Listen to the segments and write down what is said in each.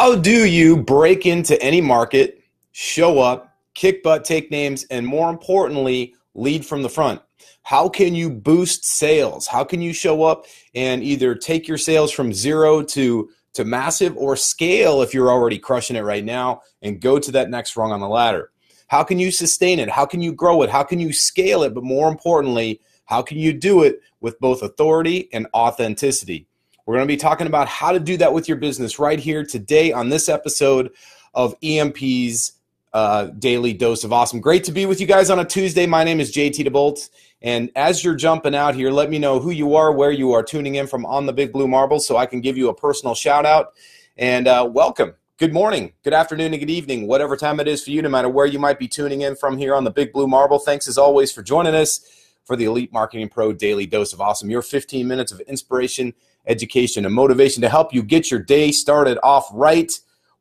How do you break into any market, show up, kick butt, take names, and more importantly, lead from the front? How can you boost sales? How can you show up and either take your sales from zero to to massive or scale if you're already crushing it right now and go to that next rung on the ladder? How can you sustain it? How can you grow it? How can you scale it? But more importantly, how can you do it with both authority and authenticity? We're going to be talking about how to do that with your business right here today on this episode of EMP's uh, Daily Dose of Awesome. Great to be with you guys on a Tuesday. My name is JT DeBolt. And as you're jumping out here, let me know who you are, where you are tuning in from on the Big Blue Marble so I can give you a personal shout out. And uh, welcome. Good morning, good afternoon, and good evening, whatever time it is for you, no matter where you might be tuning in from here on the Big Blue Marble. Thanks as always for joining us for the Elite Marketing Pro Daily Dose of Awesome, your 15 minutes of inspiration education, and motivation to help you get your day started off right.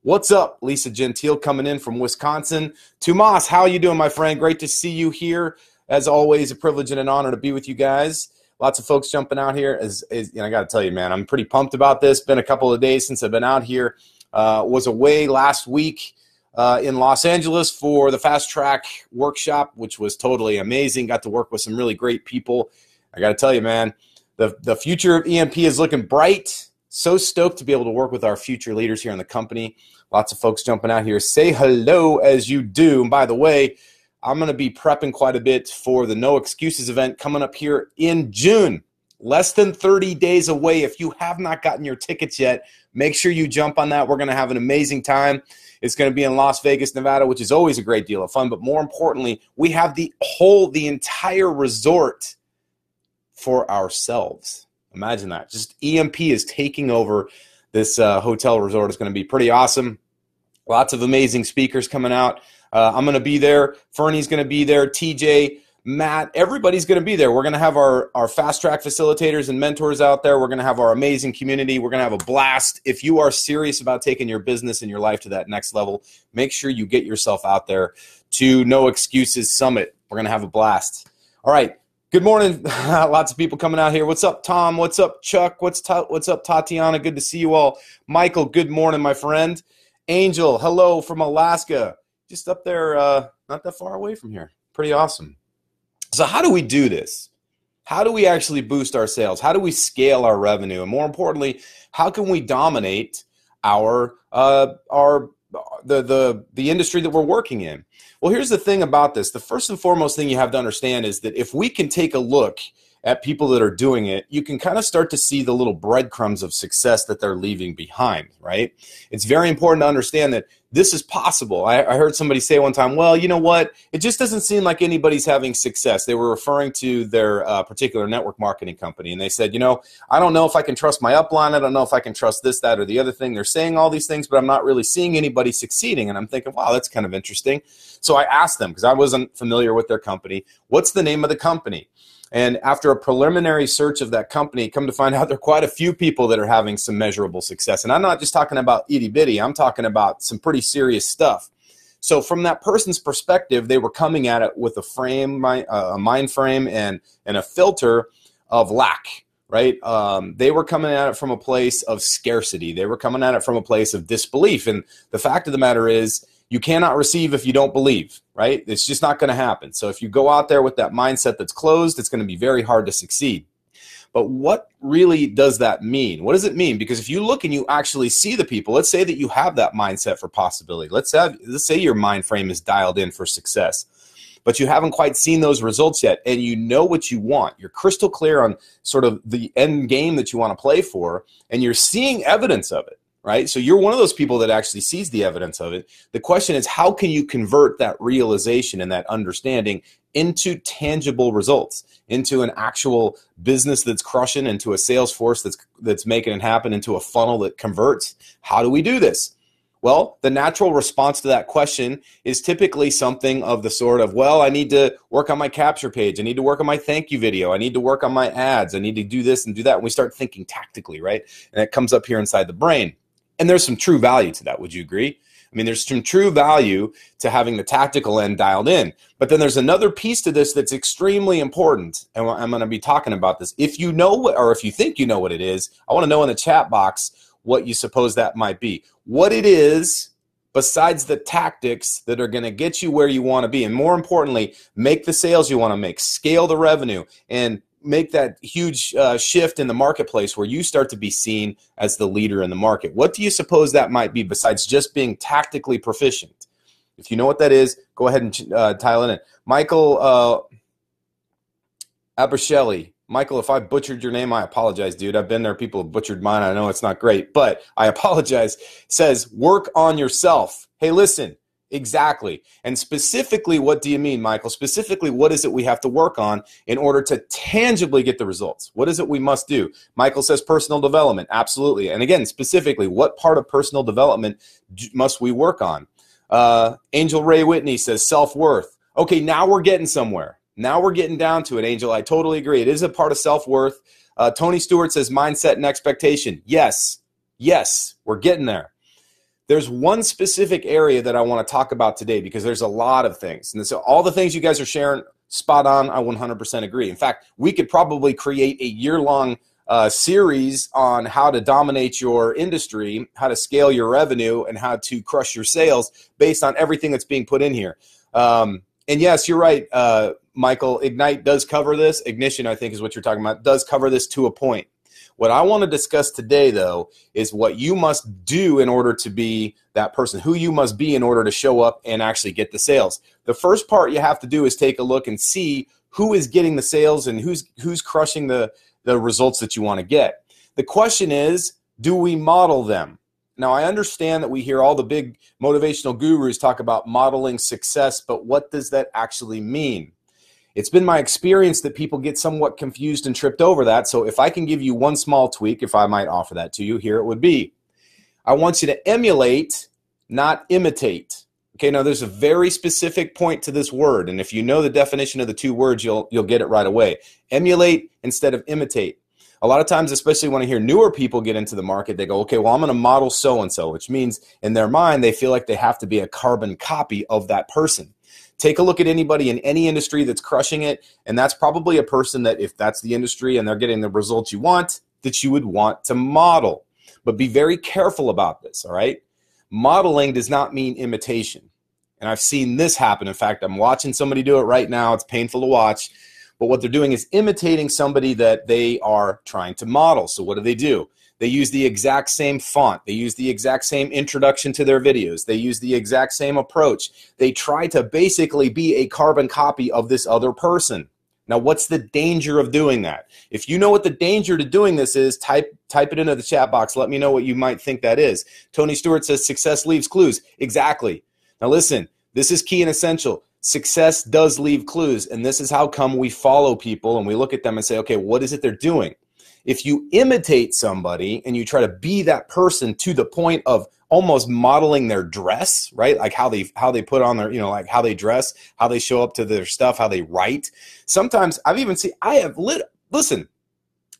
What's up, Lisa Gentile coming in from Wisconsin. Tomas, how are you doing, my friend? Great to see you here. As always, a privilege and an honor to be with you guys. Lots of folks jumping out here. As, as you know, I got to tell you, man, I'm pretty pumped about this. Been a couple of days since I've been out here. Uh, was away last week uh, in Los Angeles for the Fast Track workshop, which was totally amazing. Got to work with some really great people. I got to tell you, man, the, the future of EMP is looking bright. So stoked to be able to work with our future leaders here in the company. Lots of folks jumping out here. Say hello as you do. And by the way, I'm going to be prepping quite a bit for the No Excuses event coming up here in June. Less than 30 days away. If you have not gotten your tickets yet, make sure you jump on that. We're going to have an amazing time. It's going to be in Las Vegas, Nevada, which is always a great deal of fun. But more importantly, we have the whole, the entire resort for ourselves. Imagine that. Just EMP is taking over this uh, hotel resort. It's going to be pretty awesome. Lots of amazing speakers coming out. Uh, I'm going to be there. Fernie's going to be there. TJ, Matt, everybody's going to be there. We're going to have our, our fast track facilitators and mentors out there. We're going to have our amazing community. We're going to have a blast. If you are serious about taking your business and your life to that next level, make sure you get yourself out there to No Excuses Summit. We're going to have a blast. All right. Good morning. Lots of people coming out here. What's up, Tom? What's up, Chuck? What's ta- what's up, Tatiana? Good to see you all. Michael, good morning, my friend. Angel, hello from Alaska. Just up there, uh, not that far away from here. Pretty awesome. So, how do we do this? How do we actually boost our sales? How do we scale our revenue? And more importantly, how can we dominate our uh, our the the the industry that we're working in? Well, here's the thing about this. The first and foremost thing you have to understand is that if we can take a look at people that are doing it, you can kind of start to see the little breadcrumbs of success that they're leaving behind, right? It's very important to understand that this is possible. I, I, heard somebody say one time, well, you know what? It just doesn't seem like anybody's having success. They were referring to their uh, particular network marketing company, and they said, you know, I don't know if I can trust my upline. I don't know if I can trust this, that, or the other thing. They're saying all these things, but I'm not really seeing anybody succeeding. And I'm thinking, wow, that's kind of interesting. So I asked them, because I wasn't familiar with their company, what's the name of the company? And after a preliminary search of that company, come to find out there are quite a few people that are having some measurable success. And I'm not just talking about itty bitty, I'm talking about some pretty serious stuff. So, from that person's perspective, they were coming at it with a frame, uh, a mind frame, and, and a filter of lack, right? Um, they were coming at it from a place of scarcity. They were coming at it from a place of disbelief. And the fact of the matter is, you cannot receive if you don't believe, right? It's just not going to happen. So if you go out there with that mindset that's closed, it's going to be very hard to succeed. But what really does that mean? What does it mean? Because if you look and you actually see the people, let's say that you have that mindset for possibility. Let's have let's say your mind frame is dialed in for success. But you haven't quite seen those results yet and you know what you want. You're crystal clear on sort of the end game that you want to play for and you're seeing evidence of it right? So you're one of those people that actually sees the evidence of it. The question is, how can you convert that realization and that understanding into tangible results, into an actual business that's crushing, into a sales force that's that's making it happen, into a funnel that converts? How do we do this? Well, the natural response to that question is typically something of the sort of, well, I need to work on my capture page. I need to work on my thank you video. I need to work on my ads. I need to do this and do that. And we start thinking tactically, right? And it comes up here inside the brain. And there's some true value to that. Would you agree? I mean, there's some true value to having the tactical end dialed in. But then there's another piece to this that's extremely important. And I'm going to be talking about this. If you know what, or if you think you know what it is, I want to know in the chat box what you suppose that might be. What it is, besides the tactics that are going to get you where you want to be. And more importantly, make the sales you want to make, scale the revenue, and make that huge uh, shift in the marketplace where you start to be seen as the leader in the market. What do you suppose that might be besides just being tactically proficient? If you know what that is, go ahead and uh, tile it in. Michael uh, Michael, if I butchered your name, I apologize, dude. I've been there. People have butchered mine. I know it's not great, but I apologize. Says, work on yourself. Hey, listen, exactly. And specifically, what do you mean, Michael? Specifically, what is it we have to work on in order to tangibly get the results? What is it we must do? Michael says personal development. Absolutely. And again, specifically, what part of personal development must we work on? Uh, Angel Ray Whitney says self worth. Okay, now we're getting somewhere. Now we're getting down to it, Angel. I totally agree. It is a part of self worth. Uh, Tony Stewart says mindset and expectation. Yes, yes, we're getting there. There's one specific area that I want to talk about today because there's a lot of things. And so all the things you guys are sharing, spot on. I 100% agree. In fact, we could probably create a year long uh, series on how to dominate your industry, how to scale your revenue, and how to crush your sales based on everything that's being put in here. Um, and yes, you're right. Uh, Michael, Ignite does cover this. Ignition, I think, is what you're talking about, does cover this to a point. What I want to discuss today, though, is what you must do in order to be that person, who you must be in order to show up and actually get the sales. The first part you have to do is take a look and see who is getting the sales and who's who's crushing the the results that you want to get. The question is, do we model them? Now, I understand that we hear all the big motivational gurus talk about modeling success, but what does that actually mean? It's been my experience that people get somewhat confused and tripped over that. So if I can give you one small tweak, if I might offer that to you, here it would be. I want you to emulate, not imitate. Okay, now there's a very specific point to this word, and if you know the definition of the two words, you'll you'll get it right away. Emulate instead of imitate. A lot of times, especially when I hear newer people get into the market, they go, okay, well, I'm going to model so and so, which means in their mind, they feel like they have to be a carbon copy of that person. Take a look at anybody in any industry that's crushing it, and that's probably a person that, if that's the industry and they're getting the results you want, that you would want to model. But be very careful about this, all right? Modeling does not mean imitation. And I've seen this happen. In fact, I'm watching somebody do it right now. It's painful to watch. But what they're doing is imitating somebody that they are trying to model. So what do they do? They use the exact same font. They use the exact same introduction to their videos. They use the exact same approach. They try to basically be a carbon copy of this other person. Now, what's the danger of doing that? If you know what the danger to doing this is, type type it into the chat box. Let me know what you might think that is. Tony Stewart says success leaves clues. Exactly. Now listen, this is key and essential. Success does leave clues, and this is how come we follow people and we look at them and say, okay, what is it they're doing? If you imitate somebody and you try to be that person to the point of almost modeling their dress right? Like how they how they put on their you know like how they dress how they show up to their stuff how they write. Sometimes i've even seen i have lit listen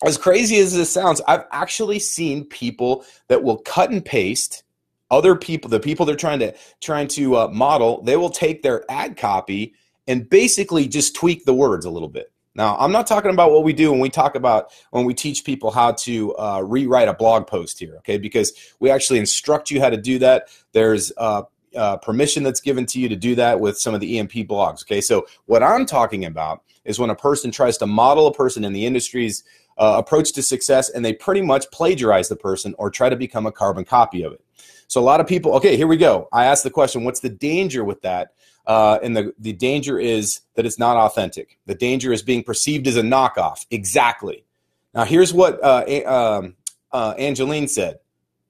as crazy as this sounds i've actually seen people that will cut and paste other people the people they're trying to trying to uh, model they will take their ad copy and basically just tweak the words a little bit now, I'm not talking about what we do when we talk about when we teach people how to uh, rewrite a blog post here, okay? Because we actually instruct you how to do that. There's uh, uh, permission that's given to you to do that with some of the EMP blogs, okay? So, what I'm talking about is when a person tries to model a person in the industry's uh, approach to success and they pretty much plagiarize the person or try to become a carbon copy of it. So, a lot of people, okay, here we go. I asked the question what's the danger with that? Uh, and the, the danger is that it's not authentic. The danger is being perceived as a knockoff. Exactly. Now, here's what uh, um, uh, Angeline said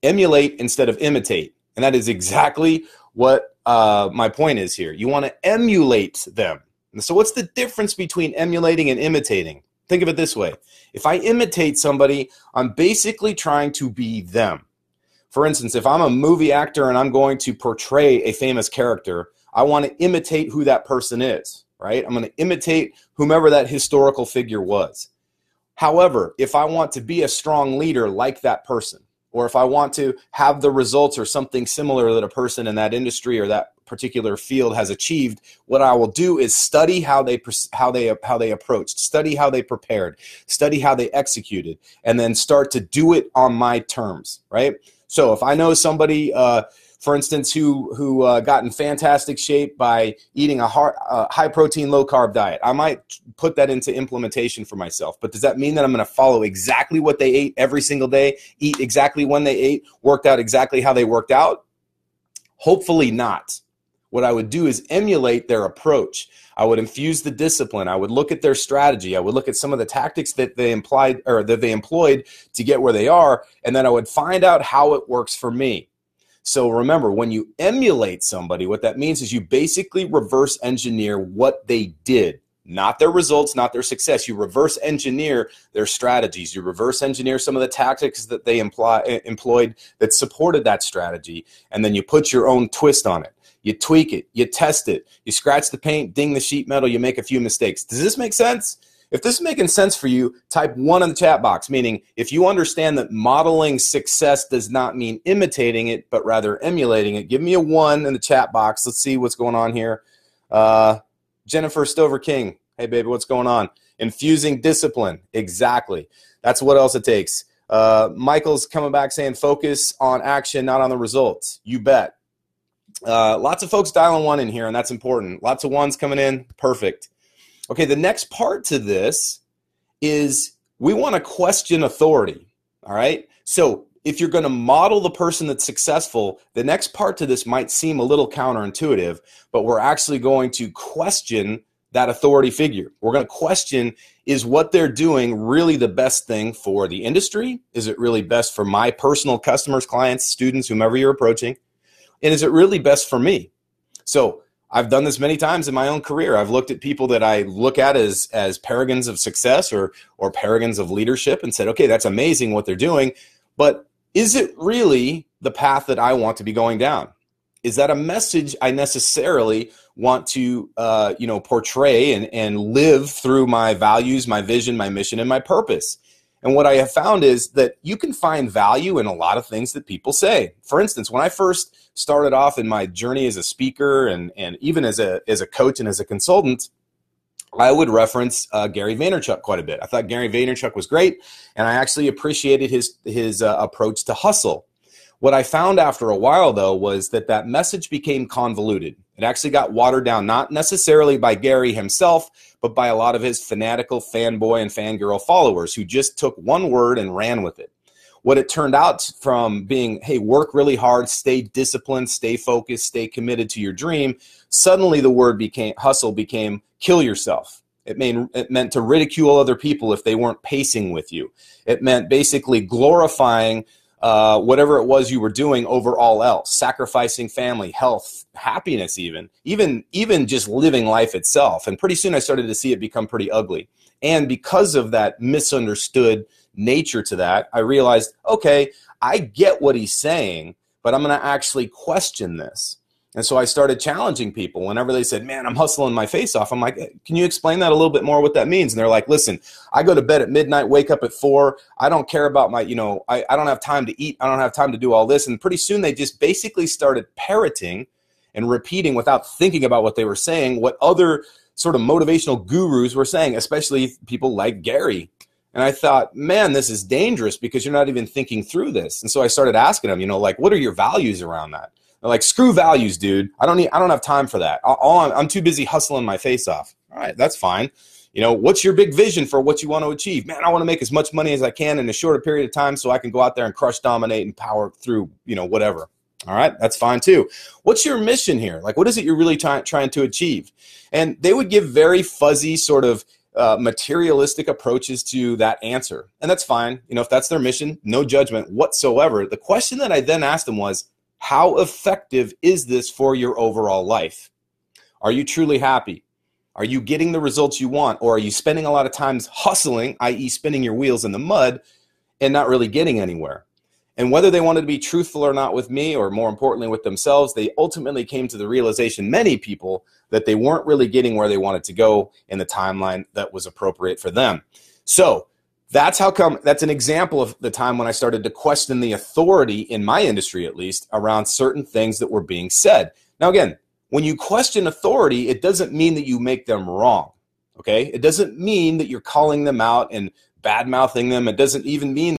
emulate instead of imitate. And that is exactly what uh, my point is here. You want to emulate them. And so, what's the difference between emulating and imitating? Think of it this way if I imitate somebody, I'm basically trying to be them. For instance, if I'm a movie actor and I'm going to portray a famous character, I want to imitate who that person is, right? I'm going to imitate whomever that historical figure was. However, if I want to be a strong leader like that person, or if I want to have the results or something similar that a person in that industry or that particular field has achieved, what I will do is study how they how they how they approached, study how they prepared, study how they executed, and then start to do it on my terms. Right. So if I know somebody. Uh, for instance, who who uh, got in fantastic shape by eating a hard, uh, high protein, low carb diet. I might put that into implementation for myself. But does that mean that I'm going to follow exactly what they ate every single day, eat exactly when they ate, worked out exactly how they worked out? Hopefully not. What I would do is emulate their approach. I would infuse the discipline. I would look at their strategy. I would look at some of the tactics that they implied or that they employed to get where they are, and then I would find out how it works for me. So remember, when you emulate somebody, what that means is you basically reverse engineer what they did, not their results, not their success. You reverse engineer their strategies. You reverse engineer some of the tactics that they imply, eh, employed that supported that strategy, and then you put your own twist on it. You tweak it, you test it, you scratch the paint, ding the sheet metal, you make a few mistakes. Does this make sense? If this is making sense for you, type one in the chat box, meaning if you understand that modeling success does not mean imitating it, but rather emulating it, give me a one in the chat box. Let's see what's going on here. Uh, Jennifer Stover King, hey, baby, what's going on? Infusing discipline. Exactly. That's what else it takes. Uh, Michael's coming back saying focus on action, not on the results. You bet. Uh, lots of folks dialing one in here, and that's important. Lots of ones coming in. Perfect. Okay, the next part to this is we want to question authority. All right. So if you're going to model the person that's successful, the next part to this might seem a little counterintuitive, but we're actually going to question that authority figure. We're going to question is what they're doing really the best thing for the industry? Is it really best for my personal customers, clients, students, whomever you're approaching? And is it really best for me? So I've done this many times in my own career. I've looked at people that I look at as as paragons of success or or paragons of leadership and said, "Okay, that's amazing what they're doing, but is it really the path that I want to be going down? Is that a message I necessarily want to uh, you know portray and and live through my values, my vision, my mission, and my purpose?" And what I have found is that you can find value in a lot of things that people say. For instance, when I first started off in my journey as a speaker and, and even as a, as a coach and as a consultant, I would reference uh, Gary Vaynerchuk quite a bit. I thought Gary Vaynerchuk was great, and I actually appreciated his his uh, approach to hustle. What I found after a while, though, was that that message became convoluted. It actually got watered down, not necessarily by Gary himself, but by a lot of his fanatical fanboy and fangirl followers who just took one word and ran with it. What it turned out from being, hey, work really hard, stay disciplined, stay focused, stay committed to your dream, suddenly the word became hustle became kill yourself. It, mean, it meant to ridicule other people if they weren't pacing with you. It meant basically glorifying uh, whatever it was you were doing over all else, sacrificing family, health, happiness, even, even, even just living life itself. And pretty soon I started to see it become pretty ugly. And because of that misunderstood nature to that, I realized, okay, I get what he's saying, but I'm going to actually question this. And so I started challenging people whenever they said, Man, I'm hustling my face off. I'm like, Can you explain that a little bit more what that means? And they're like, Listen, I go to bed at midnight, wake up at four. I don't care about my, you know, I, I don't have time to eat. I don't have time to do all this. And pretty soon they just basically started parroting and repeating without thinking about what they were saying, what other sort of motivational gurus were saying, especially people like Gary. And I thought, man, this is dangerous because you're not even thinking through this. And so I started asking them, you know, like, what are your values around that? Like, screw values, dude. I don't need. I don't have time for that. All I'm, I'm too busy hustling my face off. All right, that's fine. You know, what's your big vision for what you want to achieve? Man, I want to make as much money as I can in a shorter period of time so I can go out there and crush, dominate, and power through, you know, whatever. All right, that's fine too. What's your mission here? Like, what is it you're really trying trying to achieve? And they would give very fuzzy, sort of uh, materialistic approaches to that answer, and that's fine. You know, if that's their mission, no judgment whatsoever. The question that I then asked them was, how effective is this for your overall life? Are you truly happy? Are you getting the results you want? Or are you spending a lot of times hustling, i.e., spinning your wheels in the mud, and not really getting anywhere? And whether they wanted to be truthful or not with me, or more importantly with themselves, they ultimately came to the realization, many people, that they weren't really getting where they wanted to go in the timeline that was appropriate for them. So, that's how come that's an example of the time when I started to question the authority in my industry, at least around certain things that were being said. Now, again, when you question authority, it doesn't mean that you make them wrong. Okay. It doesn't mean that you're calling them out and bad mouthing them. It doesn't even mean